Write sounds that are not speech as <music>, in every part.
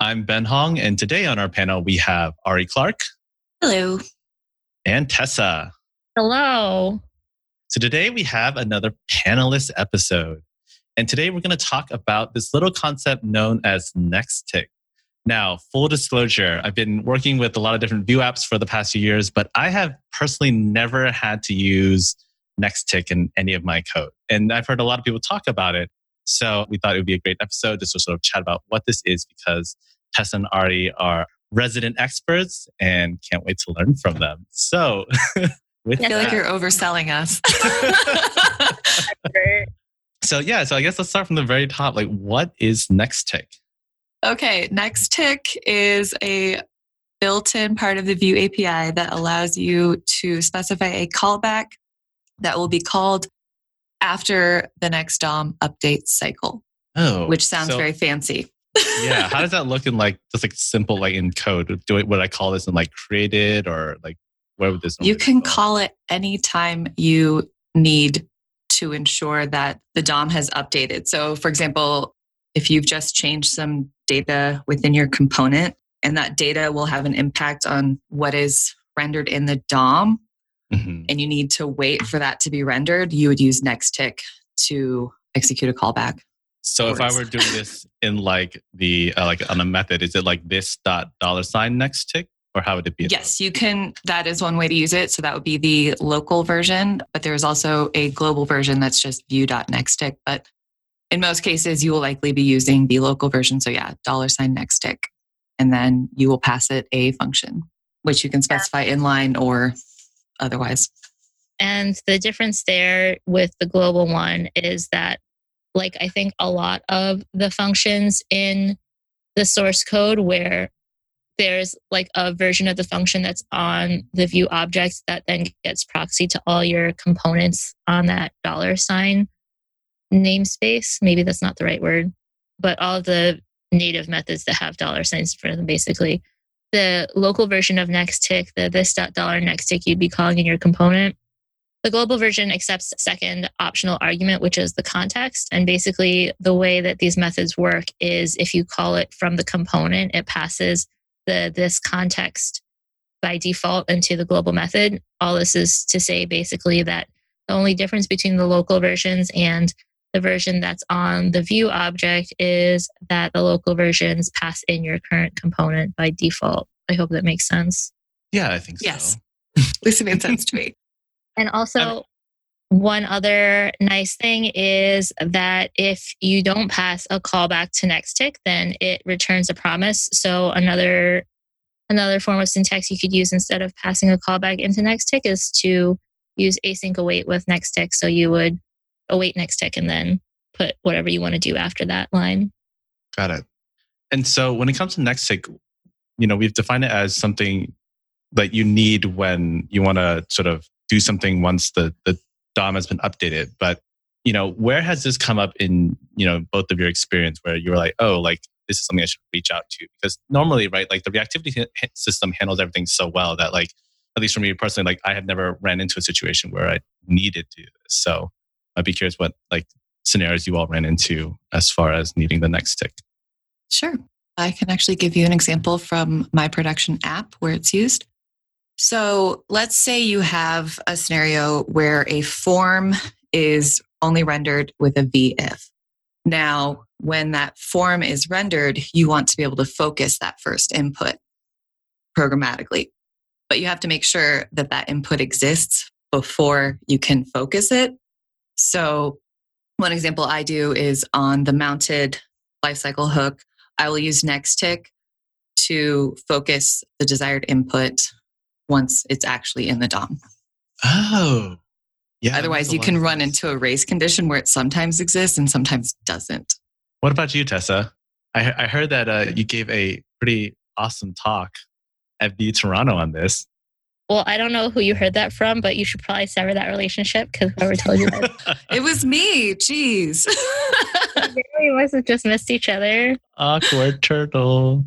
I'm Ben Hong, and today on our panel we have Ari Clark. Hello. And Tessa. Hello. So today we have another panelist episode. And today we're going to talk about this little concept known as Nexttick. Now, full disclosure, I've been working with a lot of different Vue apps for the past few years, but I have personally never had to use Nexttick in any of my code. And I've heard a lot of people talk about it. So we thought it would be a great episode just to sort of chat about what this is because Tessa and Ari are resident experts and can't wait to learn from them. So <laughs> with I feel that, like you're overselling us. <laughs> so yeah, so I guess let's start from the very top. Like what is Nexttick? Okay, Nexttick is a built-in part of the Vue API that allows you to specify a callback that will be called after the next DOM update cycle. Oh, which sounds so, very fancy. <laughs> yeah, how does that look in like just like simple like in code? Do it? Would I call this in like created or like where would this? You can call it anytime you need to ensure that the DOM has updated. So, for example, if you've just changed some data within your component, and that data will have an impact on what is rendered in the DOM, mm-hmm. and you need to wait for that to be rendered, you would use next tick to execute a callback. So if I were doing this in like the uh, like on a method, is it like this dot dollar sign next tick? or how would it be? Yes, you can. That is one way to use it. So that would be the local version, but there is also a global version that's just Vue dot next tick. But in most cases, you will likely be using the local version. So yeah, dollar sign next tick, and then you will pass it a function, which you can specify inline or otherwise. And the difference there with the global one is that, like, I think a lot of the functions in the source code where there's like a version of the function that's on the Vue object that then gets proxy to all your components on that dollar sign namespace. Maybe that's not the right word, but all the native methods that have dollar signs for them basically the local version of Nexttick, the this dot dollar Nexttick you'd be calling in your component. The global version accepts second optional argument, which is the context. And basically, the way that these methods work is if you call it from the component, it passes the this context by default into the global method. All this is to say basically that the only difference between the local versions and the version that's on the Vue object is that the local versions pass in your current component by default. I hope that makes sense. Yeah, I think so. Yes. <laughs> At least it made sense to me. And also, um, one other nice thing is that if you don't pass a callback to Nexttick, then it returns a promise. So another another form of syntax you could use instead of passing a callback into Nexttick is to use async await with Nexttick. So you would await Nexttick and then put whatever you want to do after that line. Got it. And so when it comes to next tick, you know, we've defined it as something that you need when you want to sort of do something once the, the DOM has been updated. But, you know, where has this come up in, you know, both of your experience where you were like, oh, like this is something I should reach out to? Because normally, right, like the reactivity system handles everything so well that like, at least for me personally, like I have never ran into a situation where I needed to do this. So I'd be curious what like scenarios you all ran into as far as needing the next tick. Sure. I can actually give you an example from my production app where it's used. So let's say you have a scenario where a form is only rendered with a v-if. Now, when that form is rendered, you want to be able to focus that first input programmatically. But you have to make sure that that input exists before you can focus it so, one example I do is on the mounted lifecycle hook, I will use Nexttick to focus the desired input once it's actually in the DOM. Oh, yeah. Otherwise, you can run into a race condition where it sometimes exists and sometimes doesn't. What about you, Tessa? I, I heard that uh, you gave a pretty awesome talk FD Toronto on this. Well, I don't know who you heard that from, but you should probably sever that relationship because whoever told you that. <laughs> it was me. Jeez. <laughs> we must have just missed each other. Awkward turtle.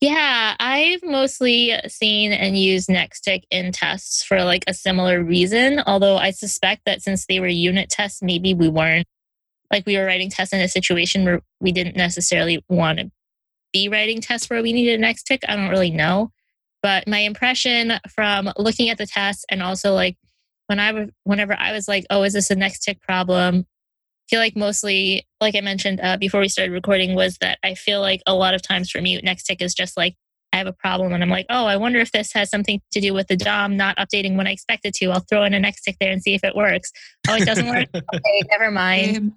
Yeah, I've mostly seen and used Nexttick in tests for like a similar reason. Although I suspect that since they were unit tests, maybe we weren't like we were writing tests in a situation where we didn't necessarily want to be writing tests where we needed a Nexttick. I don't really know. But my impression from looking at the tests and also like when I was, whenever I was like, oh, is this a next tick problem? I feel like mostly, like I mentioned uh, before we started recording, was that I feel like a lot of times for me, next tick is just like, I have a problem and I'm like, oh, I wonder if this has something to do with the DOM not updating when I expect it to. I'll throw in a next tick there and see if it works. Oh, it doesn't work. <laughs> okay, never mind.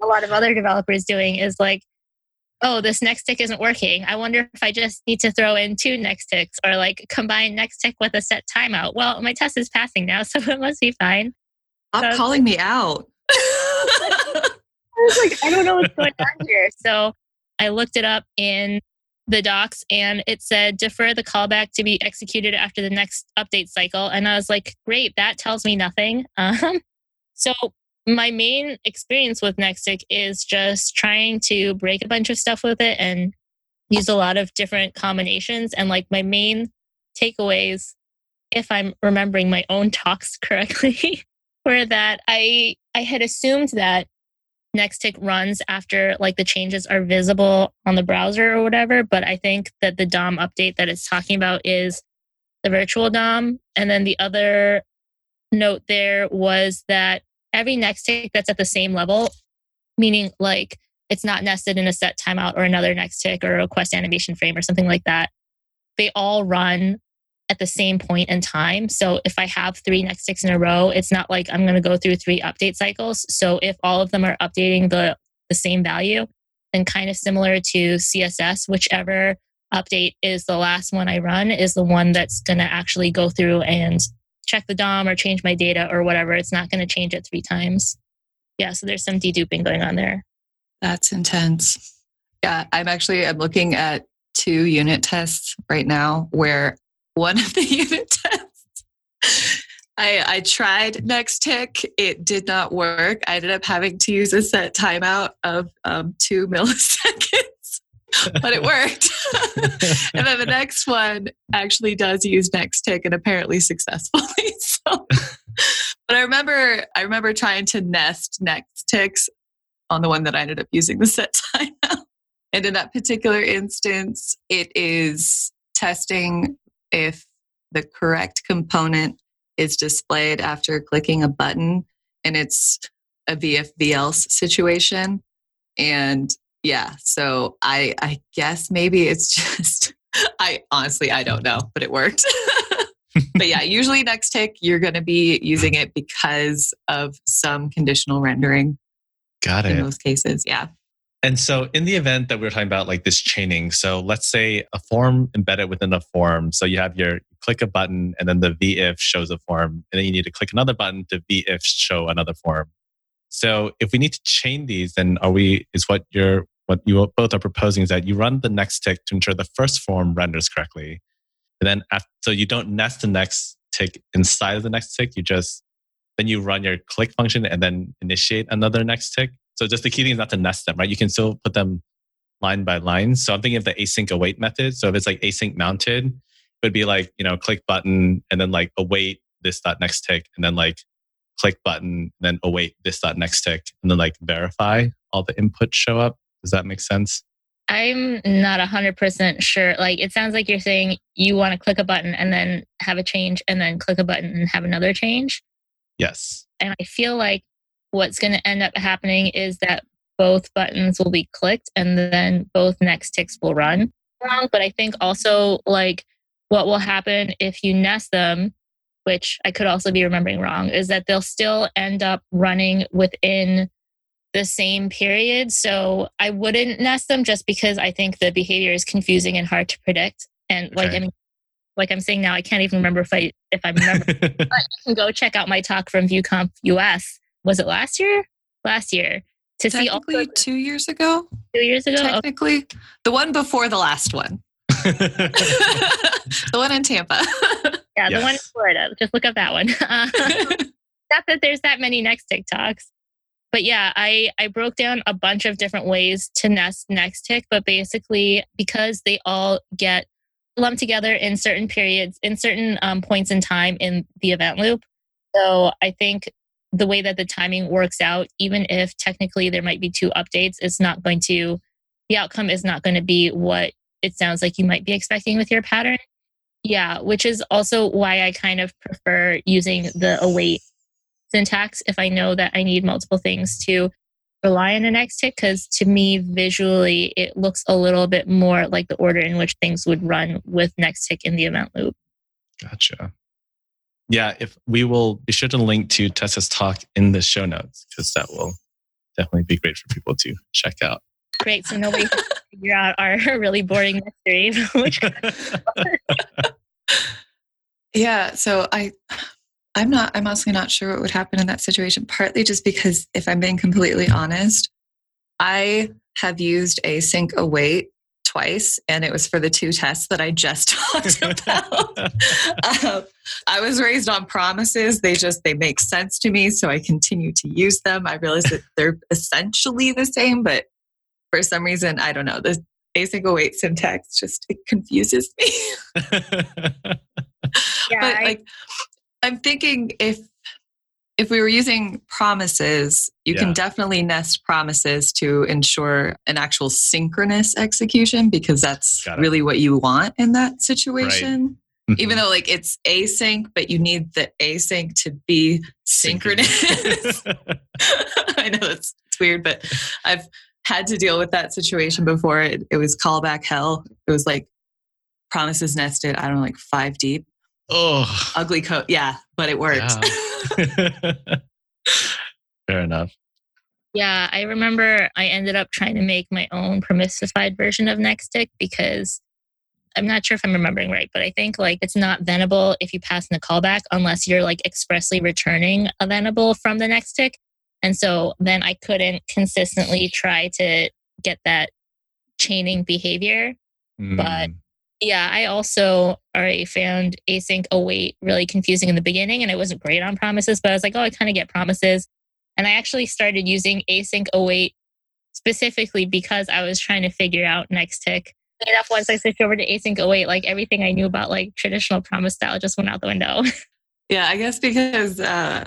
A lot of other developers doing is like, oh, this next tick isn't working. I wonder if I just need to throw in two next ticks or like combine next tick with a set timeout. Well, my test is passing now, <laughs> so it must be fine. Stop so calling me out. <laughs> I was like, I don't know what's going on here. So I looked it up in the docs and it said defer the callback to be executed after the next update cycle. And I was like, great, that tells me nothing. <laughs> Um, so my main experience with Nexttick is just trying to break a bunch of stuff with it and use a lot of different combinations. And like my main takeaways, if I'm remembering my own <laughs> talks correctly, <laughs> were that I I had assumed that Nexttick runs after like the changes are visible on the browser or whatever, but I think that the DOM update that it's talking about is the virtual DOM. And then the other note there was that every next tick that's at the same level, meaning like it's not nested in a set timeout or another next tick or a request animation frame or something like that. They all run at the same point in time. So if I have three next ticks in a row, it's not like I'm going to go through three update cycles. So if all of them are updating the, the same value, then kind of similar to CSS, whichever update is the last one I run is the one that's going to actually go through and check the DOM or change my data or whatever. It's not going to change it three times. Yeah, so there's some deduping going on there. That's intense. Yeah, I'm actually I'm looking at two unit tests right now where one of the <laughs> unit tests I, I tried next tick It did not work. I ended up having to use a set timeout of um, two <laughs> milliseconds <laughs> but it worked. <laughs> and then the next one actually does use Next Tick and apparently successfully. <laughs> So, but I remember, I remember trying to nest Next Ticks on the one that I ended up using the set time And in that particular instance, it is testing if the correct component is displayed after clicking a button and it's a VFV situation. And yeah so i i guess maybe it's <laughs> just i honestly i don't know but it worked. <laughs> But yeah usually Nexttick you're going to be using it because of some conditional rendering got it. in most cases yeah. And so in the event that we are talking about like this chaining so let's say a form embedded within a form so you have your click a button and then the v-if shows a form and then you need to click another button to v-if show another form. So if we need to chain these then are we is what you're what you both are proposing is that you run the next tick to ensure the first form renders correctly. And then after, so you don't nest the next tick inside of the next tick. You just, then you run your click function and then initiate another next tick. So just the key thing is not to nest them, right? You can still put them line by line. So I'm thinking of the async await method. So if it's like async mounted, it would be like, you know, click button and then like await this dot next tick and then like click button, and then await this dot next tick and then like verify all the inputs show up. Does that make sense? I'm not 100% sure. Like, it sounds like you're saying you want to click a button and then have a change, and then click a button and have another change. Yes. And I feel like what's going to end up happening is that both buttons will be clicked and then both next ticks will run. But I think also, like, what will happen if you nest them, which I could also be remembering wrong, is that they'll still end up running within the same period. So I wouldn't nest them just because I think the behavior is confusing and hard to predict. And like okay. I mean, like I'm saying now, I can't even remember if I if I remember. <laughs> but you can go check out my talk from VueConf US. Was it last year? Last year to see all two years ago. Two years ago, technically, the one before the last one. <laughs> <laughs> the one in Tampa. Yeah, the Yes. one in Florida. Just look up that one. Uh, not that there's that many next TikToks. But yeah, I, I broke down a bunch of different ways to nest next tick, but basically because they all get lumped together in certain periods, in certain um, points in time in the event loop. So I think the way that the timing works out, even if technically there might be two updates, it's not going to, the outcome is not going to be what it sounds like you might be expecting with your pattern. Yeah, which is also why I kind of prefer using the await syntax if I know that I need multiple things to rely on an next tick. Because to me, visually, it looks a little bit more like the order in which things would run with next tick in the event loop. Gotcha. Yeah, if we will be sure to link to Tessa's talk in the show notes because that will definitely be great for people to check out. Great. So nobody can <laughs> figure out our <laughs> really boring mystery. <laughs> which Yeah, so I I'm not I'm honestly not sure what would happen in that situation partly just because if I'm being completely honest, I have used async await twice and it was for the two tests that I just <laughs> talked about. <laughs> um, I was raised on promises. They just they make sense to me, so I continue to use them. I realize that they're essentially the same, but for some reason, I don't know. The async await syntax just it confuses me. <laughs> yeah, but I- like i'm thinking if if we were using promises you Yeah. can definitely nest promises to ensure an actual synchronous execution because that's really what you want in that situation. Mm-hmm. even though like it's async but you need the async to be synchronous. <laughs> <laughs> I know it's, it's weird but i've had to deal with that situation before. It, it was callback hell. It was like promises nested i don't know like five deep oh, ugly code. Yeah, but it worked. <laughs> fair enough. Yeah, I remember I ended up trying to make my own promisified version of Nextick because I'm not sure if I'm remembering right, but I think like it's not thenable if you pass in a callback unless you're like expressly returning a thenable from the next tick. And so then I couldn't consistently try to get that chaining behavior. But- Mm. Yeah, I also already found async await really confusing in the beginning and I wasn't great on promises, but I was like, oh, I kind of get promises. And I actually started using async await specifically because I was trying to figure out next tick. Enough once I switched over to async await, like everything I knew about like traditional promise style just went out the window. <laughs> yeah, I guess because uh,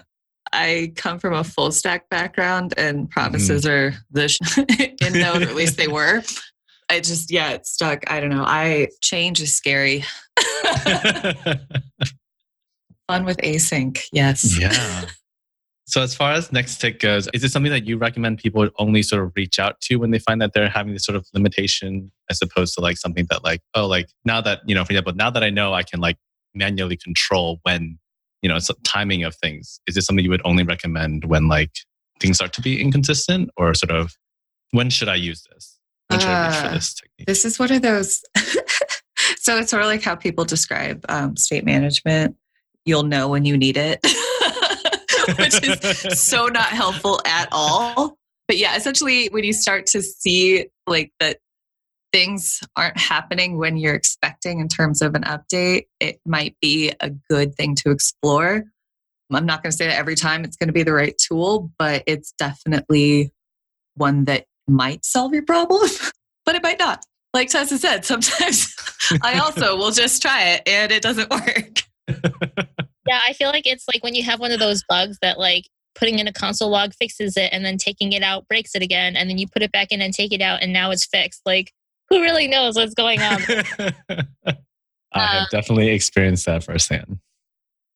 I come from a full stack background and promises are the sh- <laughs> in Node, at least they <laughs> were. I just, yeah, it stuck. I don't know. I change is scary. <laughs> Fun with async. Yes. yeah. So as far as next tick goes, is it something that you recommend people only sort of reach out to when they find that they're having this sort of limitation, as opposed to like something that like, oh, like now that, you know, for example, now that I know I can like manually control when, you know, it's timing of things, is this something you would only recommend when like things start to be inconsistent or sort of when should I use this? When should I reach for Uh, this technique? This is one of those. <laughs> so it's sort of like how people describe um, state management. You'll know when you need it, <laughs> which is <laughs> so not helpful at all. But yeah, essentially, when you start to see like that things aren't happening when you're expecting in terms of an update, it might be a good thing to explore. I'm not going to say that every time it's going to be the right tool, but it's definitely one that might solve your problem, <laughs> but it might not. Like Tessa said, sometimes <laughs> I also <laughs> will just try it and it doesn't work. yeah, I feel like it's like when you have one of those bugs that like putting in a console log fixes it and then taking it out breaks it again and then you put it back in and take it out and now it's fixed. Like who really knows what's going on? I have um, definitely experienced that firsthand.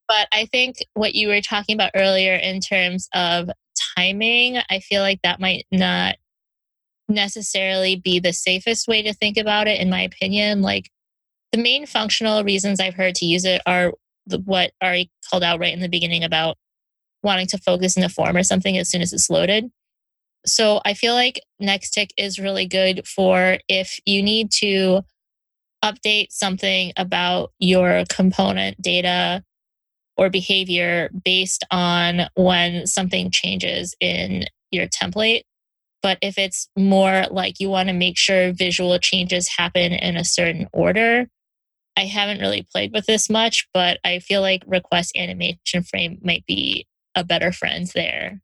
but I think what you were talking about earlier in terms of timing, I feel like that might not necessarily be the safest way to think about it, in my opinion. Like the main functional reasons I've heard to use it are the, what Ari called out right in the beginning about wanting to focus in a form or something as soon as it's loaded. So I feel like Nexttick is really good for if you need to update something about your component data or behavior based on when something changes in your template. But if it's more like you want to make sure visual changes happen in a certain order, I haven't really played with this much, but I feel like request animation frame might be a better friend there.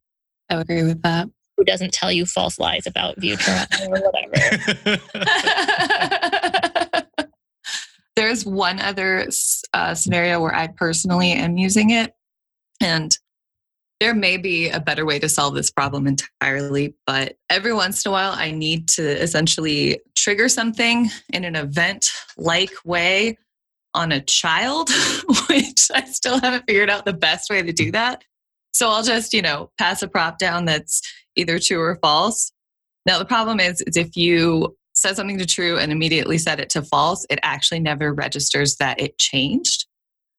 I would agree with that. Who doesn't tell you false lies about Vue Toronto or <laughs> whatever? <laughs> There's one other uh, scenario where I personally am using it, and there may be a better way to solve this problem entirely, but every once in a while, I need to essentially trigger something in an event like way on a child, <laughs> which I still haven't figured out the best way to do mm. that. So I'll just, you know, pass a prop down that's either true or false. Now, the problem is, is if you set something to true and immediately set it to false, it actually never registers that it changed.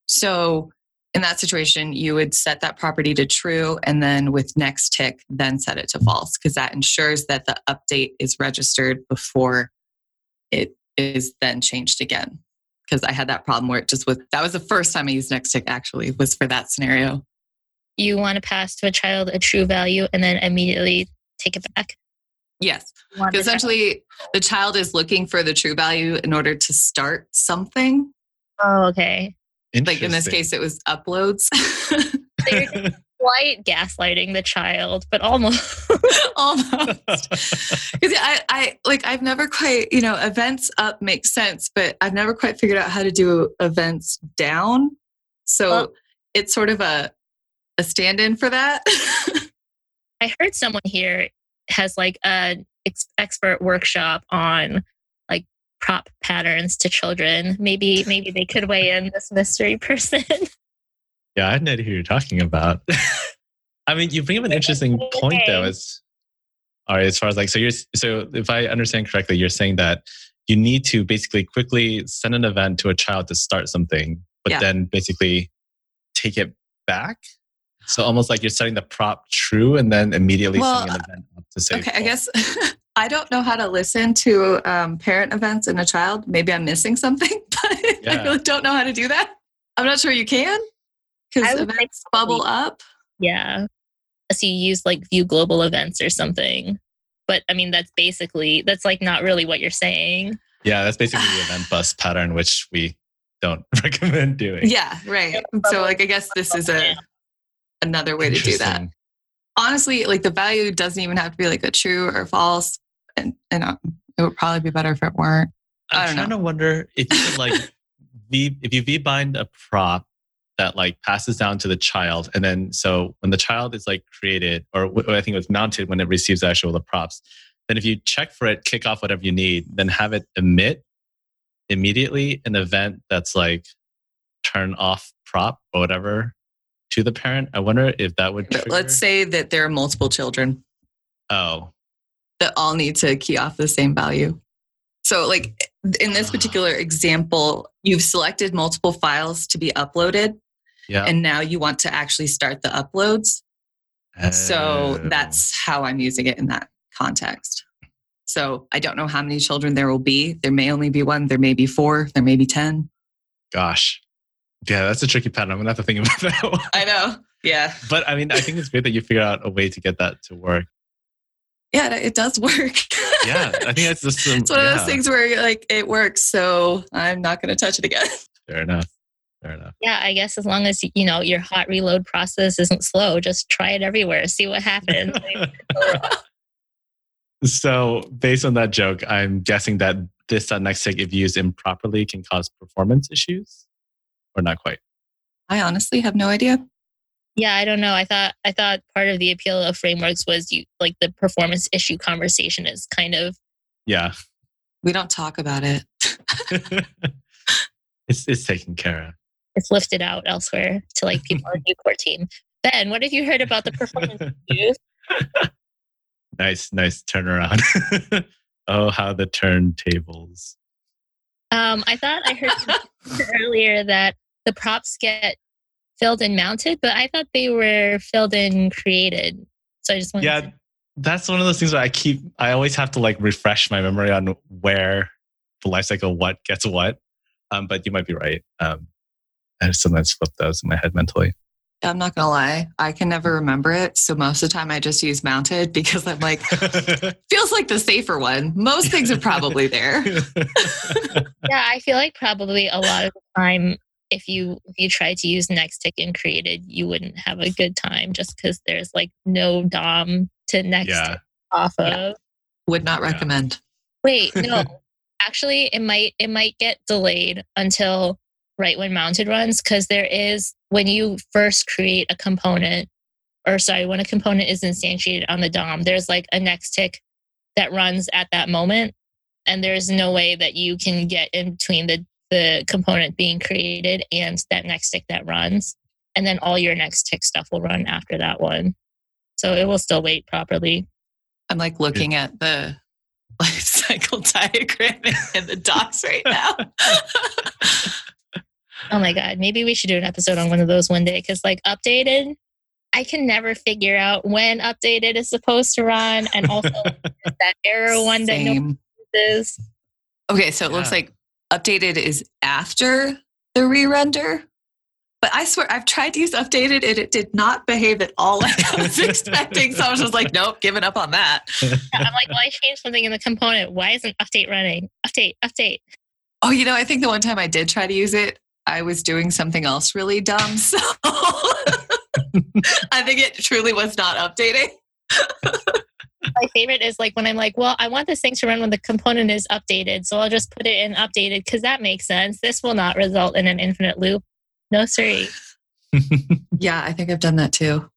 So in that situation, you would set that property to true and then with next tick, then set it to false because that ensures that the update is registered before it is then changed again. Because I had that problem where it just was, that was the first time I used next tick actually, was for that scenario. You want to pass to a child a true value and then immediately take it back? Yes. Essentially, the child is looking for the true value in order to start something. Oh, okay like in this case it was uploads. <laughs> They're <laughs> quite gaslighting the child but almost. <laughs> Almost. Because I, I like i've never quite you know events up makes sense but i've never quite figured out how to do events down. So well, it's sort of a a stand-in for that. I heard someone here has like an expert workshop on prop patterns to children. Maybe maybe they could weigh in this mystery person. <laughs> yeah, I had no idea who you're talking about. <laughs> I mean, you bring up an interesting point though. As all right, as far as like, so you're so if I understand correctly, you're saying that you need to basically quickly send an event to a child to start something, but yeah. then basically take it back. So almost like you're setting the prop true and then immediately well, sending an event up to say. Okay, I guess <laughs> I don't know how to listen to um, parent events in a child. Maybe I'm missing something, <laughs> but yeah. I really don't know how to do that. I'm not sure you can because events bubble up. Yeah. So you use like Vue global events or something. But I mean, that's basically, that's like not really what you're saying. Yeah, that's basically the <sighs> event bus pattern, which we don't <laughs> recommend doing. Yeah, right. So, like, I guess this is a another way to do that. Honestly, like the value doesn't even have to be like a true or false and, and uh, it would probably be better if it weren't. I'm I am trying know. to wonder if you could like <laughs> v if you v bind a prop that like passes down to the child, and then so when the child is like created, or, or I think it was mounted when it receives actual the props, then if you check for it, kick off whatever you need, then have it emit immediately an event that's like turn off prop or whatever to the parent. I wonder if that would. Trigger. Let's say that there are multiple children. Oh, that all need to key off the same value. So, like in this ah. particular example, you've selected multiple files to be uploaded. Yeah. And now you want to actually start the uploads. So oh. that's how I'm using it in that context. So I don't know how many children there will be. There may only be one, there may be four, there may be 10. Gosh. Yeah, that's a tricky pattern. I'm going to have to think about <laughs> that one. I know. Yeah. But I mean, I think it's great that you figure out a way to get that to work yeah, it does work. yeah, I think <laughs> that's just some, it's one yeah. of those things where like it works, so I'm not going to touch it again. <laughs> Fair enough. Fair enough. Yeah, I guess as long as you know your hot reload process isn't slow, just try it everywhere, see what happens. so, based on that joke, I'm guessing that this next tick, if used improperly, can cause performance issues, or not quite. I honestly have no idea. Yeah i don't know. I thought i thought part of the appeal of frameworks was you like the performance issue conversation is kind of yeah. We don't talk about it. <laughs> It's it's taken care of. It's lifted out elsewhere to like people on the core team. Ben what have you heard about the performance <laughs> issues? Nice nice turnaround. <laughs> Oh how the turntables um i thought i heard <laughs> earlier that the props get filled and mounted, but I thought they were filled and created. So I just wanted Yeah, to- that's one of those things where I keep I always have to like refresh my memory on where the life cycle what gets what. Um, but you might be right. Um, I sometimes flip those in my head mentally. I'm not gonna lie, I can never remember it. So most of the time I just use mounted <laughs> because I'm like, <laughs> feels like the safer one. Most things are probably there. <laughs> yeah, I feel like probably a lot of the time if you if you try to use Nexttick and created, you wouldn't have a good time just because there's like no DOM to next yeah. off of. Yeah. Would not Yeah. recommend. Wait, no. Actually, it might it might get delayed until right when mounted runs because there is when you first create a component or sorry, when a component is instantiated on the DOM, there's like a next tick that runs at that moment. And there's no way that you can get in between the, the component being created and that next tick that runs. And then all your next tick stuff will run after that one. So it will still wait properly. I'm like looking at the <laughs> life cycle diagram in the docs right now. <laughs> <laughs> Oh my god, maybe we should do an episode on one of those one day because like updated, I can never figure out when updated is supposed to run, and also <laughs> that error one that no Same. is. Okay, so it looks like updated is after the re-render. But I swear I've tried to use updated and it did not behave at all like I was <laughs> expecting. So I was just like, nope, giving up on that. <laughs> I'm like, well, I changed something in the component. Why isn't update running? Update, update. Oh, you know, I think the one time I did try to use it, I was doing something else really dumb. <laughs> So <laughs> I think it truly was not updating. My favorite is like when I'm like, well, I want this thing to run when the component is updated, so I'll just put it in updated because that makes sense. This will not result in an infinite loop. No, sorry. <laughs> Yeah, I think I've done that too.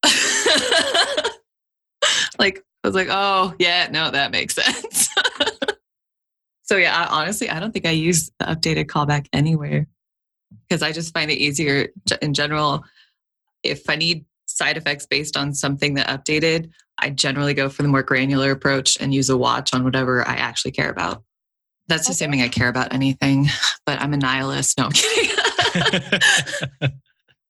like, I was like, oh, yeah, no, that makes sense. so, yeah, I, honestly, I don't think I use the updated callback anywhere because I just find it easier in general. If I need side effects based on something that updated, I generally go for the more granular approach and use a watch on whatever I actually care about. That's Okay. assuming I care about anything, <laughs> but I'm a nihilist. No, I'm kidding. <laughs>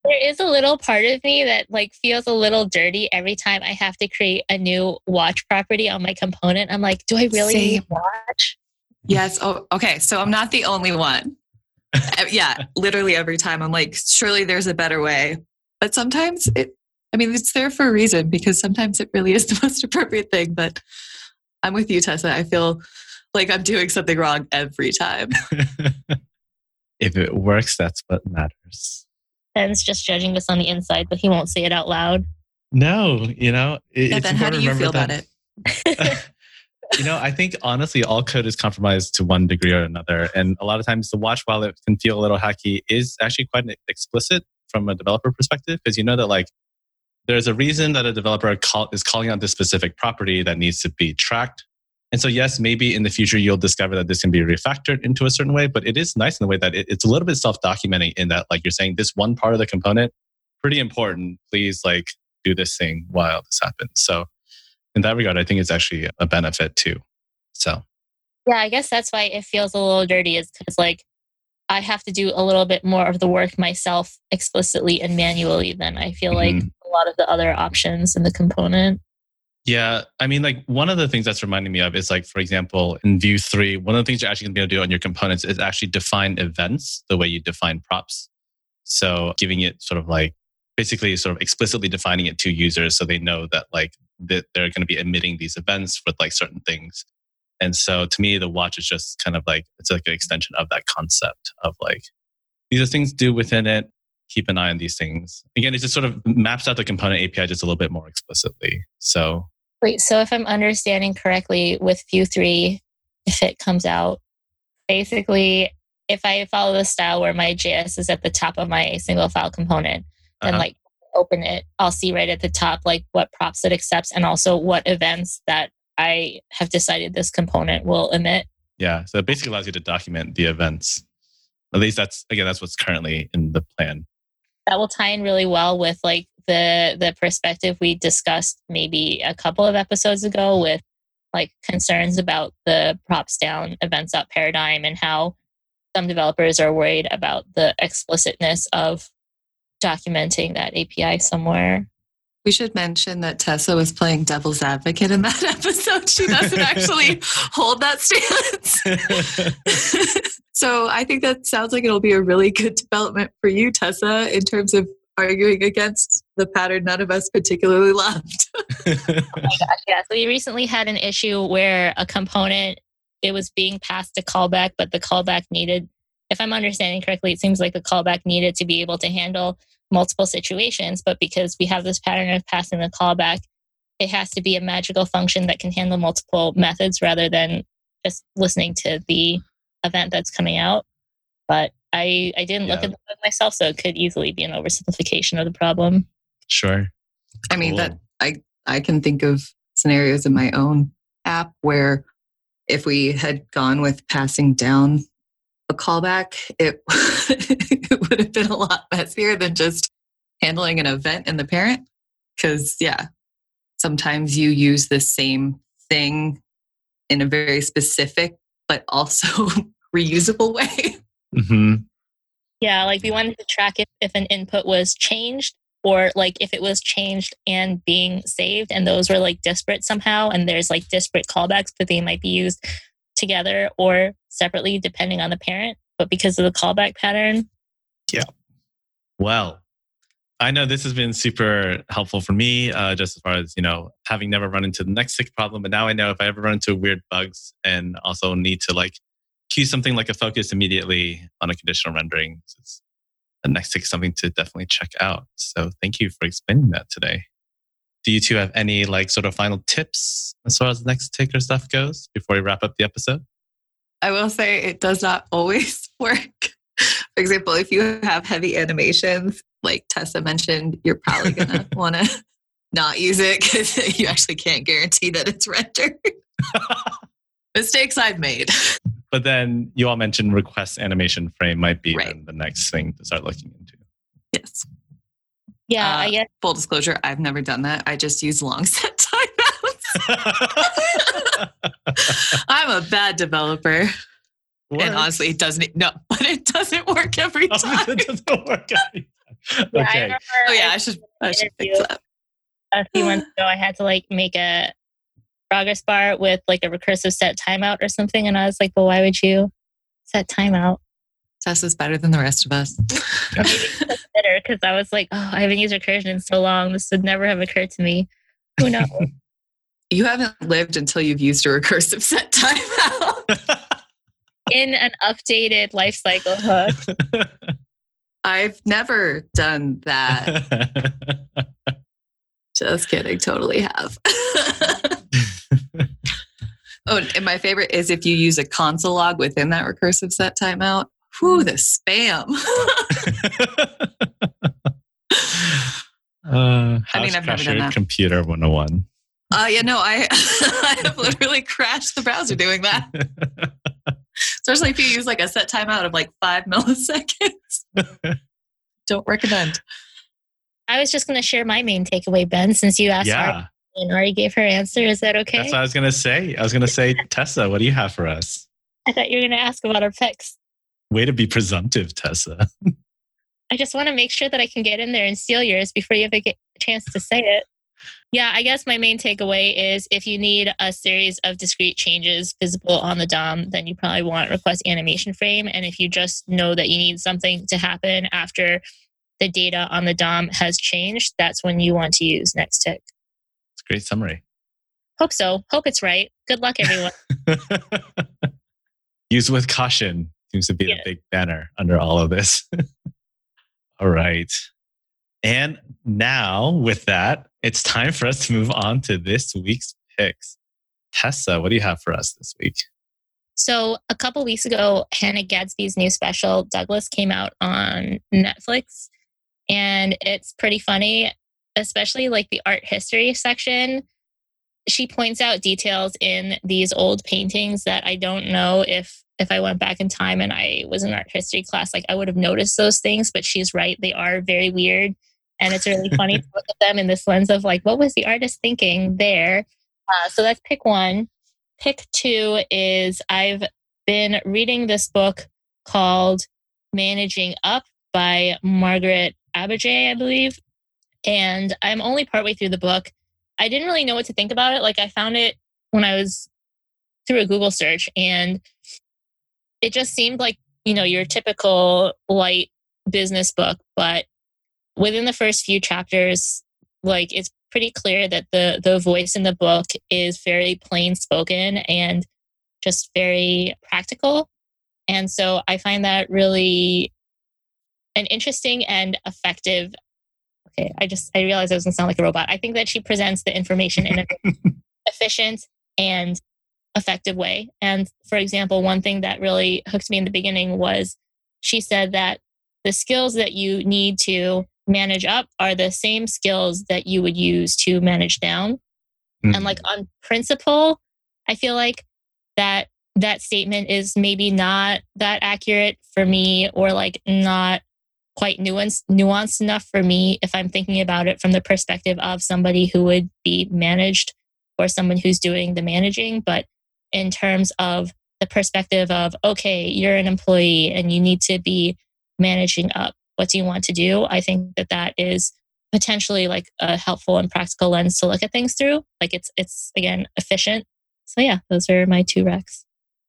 There is a little part of me that like feels a little dirty every time I have to create a new watch property on my component. I'm like, do I really Same. need a watch? Yes. Oh, okay. So I'm not the only one. <laughs> Yeah, literally every time I'm like, surely there's a better way. But sometimes it, I mean, it's there for a reason because sometimes it really is the <laughs> most appropriate thing. But I'm with you, Tessa. I feel like I'm doing something wrong every time. <laughs> if it works, that's what matters. Ben's just judging us on the inside, but he won't say it out loud. No, you know, it, Yeah, it's Ben, how do you remember feel about it? You know, I think honestly, all code is compromised to one degree or another. And a lot of times, the watch, while it can feel a little hacky, is actually quite explicit from a developer perspective because you know that like there's a reason that a developer call, is calling out this specific property that needs to be tracked. And so, yes, maybe in the future you'll discover that this can be refactored into a certain way, but it is nice in the way that it, it's a little bit self-documenting in that, like you're saying, this one part of the component pretty important. Please, like, do this thing while this happens. So, in that regard, I think it's actually a benefit too. So, Yeah, I guess that's why it feels a little dirty, is because like I have to do a little bit more of the work myself explicitly and manually than I feel like mm-hmm. a lot of the other options in the component. yeah, I mean, like one of the things that's reminding me of is like, for example, in Vue 3, one of the things you're actually going to be able to do on your components is actually define events the way you define props. So, giving it sort of like basically sort of explicitly defining it to users so they know that like that they're going to be emitting these events with like certain things. And so to me, the watch is just kind of like it's like an extension of that concept of like these are things do within it. Keep an eye on these things. Again, it just sort of maps out the component API just a little bit more explicitly. So Wait, so if I'm understanding correctly with Vue 3, if it comes out, basically, if I follow the style where my JS is at the top of my single file component, then Uh-huh. like open it, I'll see right at the top like what props it accepts and also what events that I have decided this component will emit. yeah, so it basically allows you to document the events. At least that's again that's what's currently in the plan. That will tie in really well with like the the perspective we discussed maybe a couple of episodes ago with like concerns about the props down events up paradigm and how some developers are worried about the explicitness of documenting that API somewhere. We should mention that Tessa was playing devil's advocate in that <laughs> episode. She doesn't actually hold that stance. <laughs> so I think that sounds like it'll be a really good development for you, Tessa, in terms of arguing against the pattern none of us particularly loved. <laughs> yeah, so we recently had an issue where a component it was being passed a callback, but the callback needed, if I'm understanding correctly, it seems like the callback needed to be able to handle multiple situations. But because we have this pattern of passing the callback, it has to be a magical function that can handle multiple methods rather than just listening to the event that's coming out. But I, I didn't look Yeah. at the bug myself, so it could easily be an oversimplification of the problem. sure. I mean, that I I can think of scenarios in my own app where if we had gone with passing down a callback, it, <laughs> it would have been a lot messier than just handling an event in the parent. Because yeah, sometimes you use the same thing in a very specific but also <laughs> reusable way. hmm Yeah, like we wanted to track if, if an input was changed or like if it was changed and being saved and those were like disparate somehow and there's like disparate callbacks but they might be used together or separately depending on the parent. But because of the callback pattern, Yeah. Well, I know this has been super helpful for me, uh, just as far as you know, having never run into the next tick problem. But now I know if I ever run into weird bugs and also need to like queue something like a focus immediately on a conditional rendering, it's the next tick something to definitely check out. So thank you for explaining that today. Do you two have any like sort of final tips as far as the next tick or stuff goes before we wrap up the episode? I will say it does not <laughs> always work. For example, if you have heavy animations, like Tessa mentioned, you're probably going <laughs> to want to not use it because <laughs> you actually can't guarantee that it's rendered. Mistakes I've made. But then you all mentioned request animation frame might be Right. the next thing to start looking into. Yes. Yeah, Uh, I guess Full disclosure, I've never done that. I just use long <laughs> set timeouts. <laughs> I'm a bad developer. And honestly, it doesn't, no, <laughs> but it doesn't work every time. it doesn't work out. yeah, I Okay. Oh, yeah, I- I should, I should fix that. a <sighs> few months ago I had to like make a progress bar with like a recursive set timeout or something and I was like, well, why would you set timeout? Tessa's better than the rest of us. Maybe it's better because I was like, oh, I haven't used recursion in so long. This would never have occurred to me. Who knows? <laughs> You haven't lived until you've used a recursive set timeout. <laughs> in an updated life cycle hook. I've never done that. <laughs> Just kidding, totally have. oh, and my favorite is if you use a console log within that recursive set timeout. Whew, the spam. <laughs> uh, I mean, House I've never done Crusher that. Computer 101. Uh, yeah, no, I, <laughs> I have <laughs> literally crashed the browser doing that. Especially if you use like a set timeout of like five milliseconds. Don't recommend. I was just going to share my main takeaway, Ben, since you asked Ari yeah, and Ari gave her answer. Is that okay? that's what I was going to say. I was going to say, Tessa, what do you have for us? I thought you were going to ask about our picks. Way to be presumptive, Tessa. <laughs> I just want to make sure that I can get in there and steal yours before you get a chance to say it. Yeah, I guess my main takeaway is if you need a series of discrete changes visible on the DOM, then you probably want request animation frame. And if you just know that you need something to happen after the data on the DOM has changed, that's when you want to use next tick. It's a great summary. Hope so. Hope it's right. Good luck, everyone. <laughs> Use with caution seems to be Yeah. the big banner under all of this. <laughs> all right. And now, with that, it's time for us to move on to this week's picks. Tessa, what do you have for us this week? So a couple weeks ago, Hannah Gadsby's new special, Douglas, came out on Netflix. And it's pretty funny, especially like the art history section. She points out details in these old paintings that I don't know if if I went back in time and I was in art history class, like I would have noticed those things. But she's right; they are very weird, and it's really funny to look at them in this lens of like, what was the artist thinking there? Uh, so that's pick one. Pick two is I've been reading this book called Managing Up by Margaret Abbajay, I believe. And I'm only partway through the book. I didn't really know what to think about it. Like, I found it when I was through a Google search, and it just seemed like, you know, your typical light business book, but within the first few chapters, like it's pretty clear that the the voice in the book is very plain spoken and just very practical. And so I find that really an interesting and effective. Okay, I just I realized I was gonna sound like a robot. I think that she presents the information in an <laughs> efficient and effective way. And for example, one thing that really hooked me in the beginning was she said that the skills that you need to manage up are the same skills that you would use to manage down. Mm-hmm. And like on principle, I feel like that that statement is maybe not that accurate for me or like not quite nuanced nuanced enough for me if I'm thinking about it from the perspective of somebody who would be managed or someone who's doing the managing. But in terms of the perspective of, okay, you're an employee and you need to be managing up. What do you want to do? I think that that is potentially like a helpful and practical lens to look at things through. Like it's, it's again, efficient. So yeah, those are my two recs.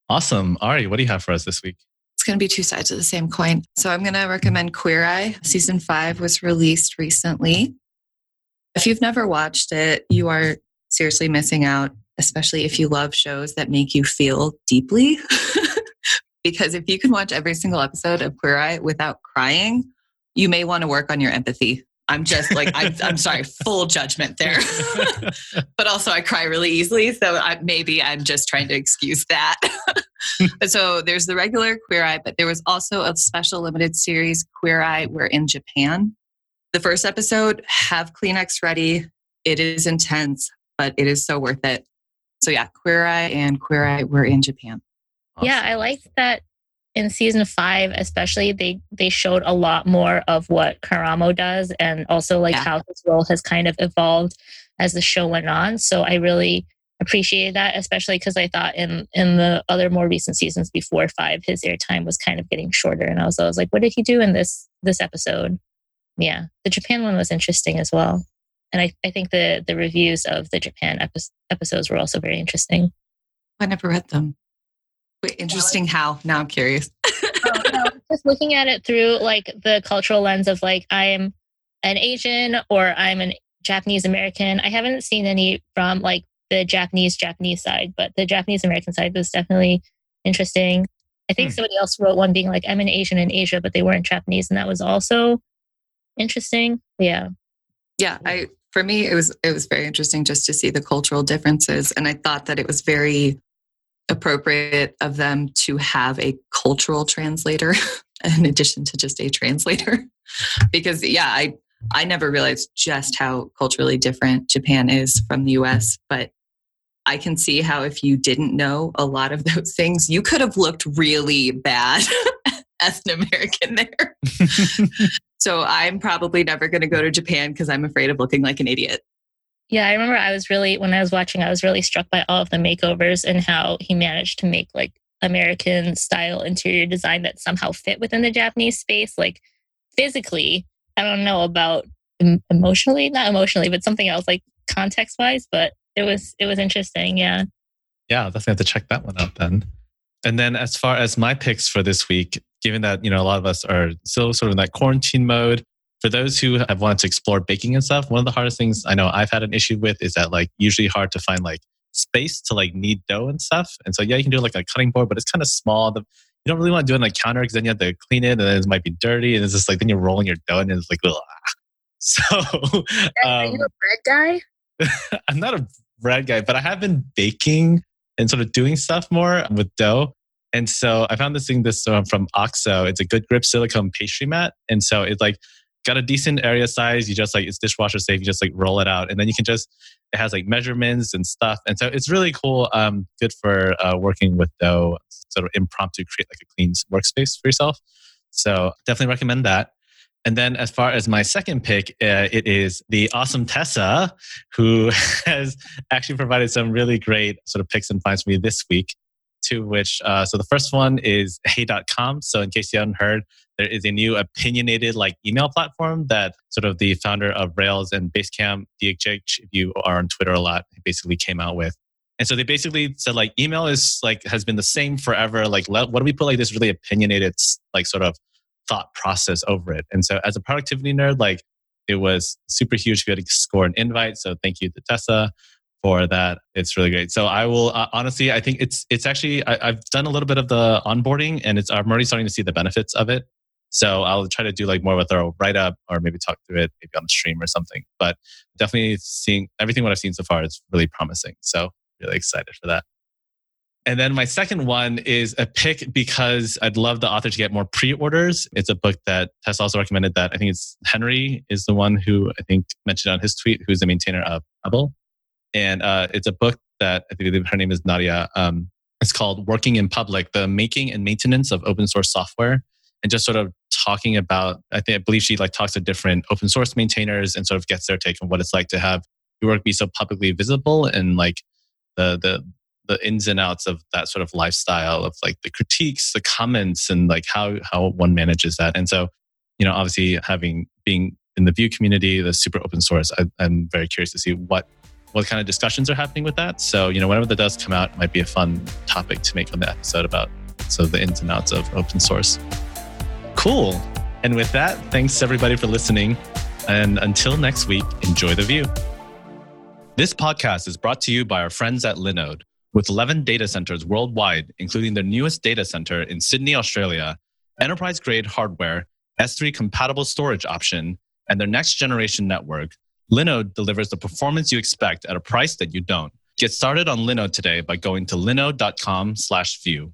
Awesome. Ari, what do you have for us this week? It's going to be two sides of the same coin. So I'm going to recommend Queer Eye. Season five was released recently. If you've never watched it, you are seriously missing out especially if you love shows that make you feel deeply. <laughs> because if you can watch every single episode of Queer Eye without crying, you may want to work on your empathy. I'm just like, I'm, I'm sorry, full judgment there. <laughs> but also, I cry really easily. So I, maybe I'm just trying to excuse that. <laughs> so there's the regular Queer Eye, but there was also a special limited series, Queer Eye. We're in Japan. The first episode, have Kleenex ready. It is intense, but it is so worth it. So yeah, Queer Eye and Queer Eye We're in Japan. Awesome. Yeah, I liked that in season five, especially they they showed a lot more of what Karamo does and also like yeah. how his role has kind of evolved as the show went on. So I really appreciated that, especially because I thought in in the other more recent seasons before five, his airtime was kind of getting shorter, and I was, I was like, what did he do in this this episode? Yeah, the Japan one was interesting as well and I, I think the the reviews of the Japan epi- episodes were also very interesting. I never read them. Wait, interesting how? Now I'm curious. <laughs> oh, no, just looking at it through like the cultural lens of like I'm an Asian or I'm an Japanese American. I haven't seen any from like the Japanese Japanese side, but the Japanese American side was definitely interesting. I think hmm. somebody else wrote one being like I'm an Asian in Asia, but they weren't Japanese, and that was also interesting. Yeah. Yeah, I for me it was it was very interesting just to see the cultural differences and i thought that it was very appropriate of them to have a cultural translator <laughs> in addition to just a translator. <laughs> Because yeah i i never realized just how culturally different japan is from the us but i can see how if you didn't know a lot of <laughs> those things you could have looked really bad as an american <laughs> there <laughs> So I'm probably never going to go to Japan because I'm afraid of looking like an idiot. Yeah, I remember I was really, when I was watching, I was really struck by all of the makeovers and how he managed to make like American style interior design that somehow fit within the Japanese space. Like physically, I don't know about emotionally, not emotionally, but something else like context wise, but it was, it was interesting. Yeah. Yeah, definitely have to check that one out then. And then as far as my picks for this week, given that you know a lot of us are still sort of in that quarantine mode for those who have wanted to explore baking and stuff one of the hardest things i know i've had an issue with is that like usually hard to find like space to like knead dough and stuff. And so yeah you can do like a cutting board but it's kind of small. The, you don't really want to do it on a counter because then you have to clean it and then it might be dirty and it's just like then you're rolling your dough and it's like Ugh. <laughs> so um, are you a bread guy? <laughs> I'm not a bread guy but i have been baking and sort of doing stuff more with dough and so I found this thing this um, from OXO. It's a good grip silicone pastry mat. And so it's like got a decent area size. You just like it's dishwasher safe. You just like roll it out, and then you can just it has like measurements and stuff. And so it's really cool. Um, good for uh, working with dough, sort of impromptu create like a clean workspace for yourself. So definitely recommend that. And then, as far as my second pick, uh, it is the awesome Tessa, who <laughs> has actually provided some really great sort of picks and finds for me this week to which, uh, so the first one is <laughs> hey.com. So in case you haven't heard, there is a new opinionated like email platform that sort of the founder of Rails and Basecamp, DHH, if you are on Twitter a lot, basically came out with. And so they basically said like email is like has been the same forever. Like what do we put like this really opinionated like sort of thought process over it? And so as a productivity nerd, like It was super huge. We had to score an invite. So thank you to Tessa for that. It's really great. So I will uh, honestly, I think it's it's actually I, have done a little bit of the onboarding, and it's I'm already starting to see the benefits of it. So I'll try to do like more of a thorough write up, or maybe talk through it maybe on the stream or something. But definitely seeing everything what I've seen so far is really promising. So really excited for that. And then my second one is a pick because I'd love the author to get more pre-orders. It's a book that Tess also recommended that I think it's Henry is the one who I think mentioned on his tweet, who's the maintainer of Babel. And uh, it's a book that I think her name is Nadia. Um, it's called Working in Public, the making and maintenance of open source software. And just sort of talking about, I think, I believe she like talks to different open source maintainers and sort of gets their take on what it's like to have your work be so publicly visible and like the, the, the ins and outs of that sort of lifestyle of like the critiques, the comments, and like how how one manages that. And so, you know, obviously having being in the Vue community, the super open source, I, I'm very curious to see what what kind of discussions are happening with that. So, you know, whenever that does come out, it might be a fun topic to make on the episode about so the ins and outs of open source. Cool. And with that, thanks everybody for listening. And until next week, enjoy the Vue. This podcast is brought to you by our friends at Linode. With 11 data centers worldwide, including their newest data center in Sydney, Australia, enterprise grade hardware, S3 compatible storage option, and their next generation network, Linode delivers the performance you expect at a price that you don't. Get started on Linode today by going to linode.com/view.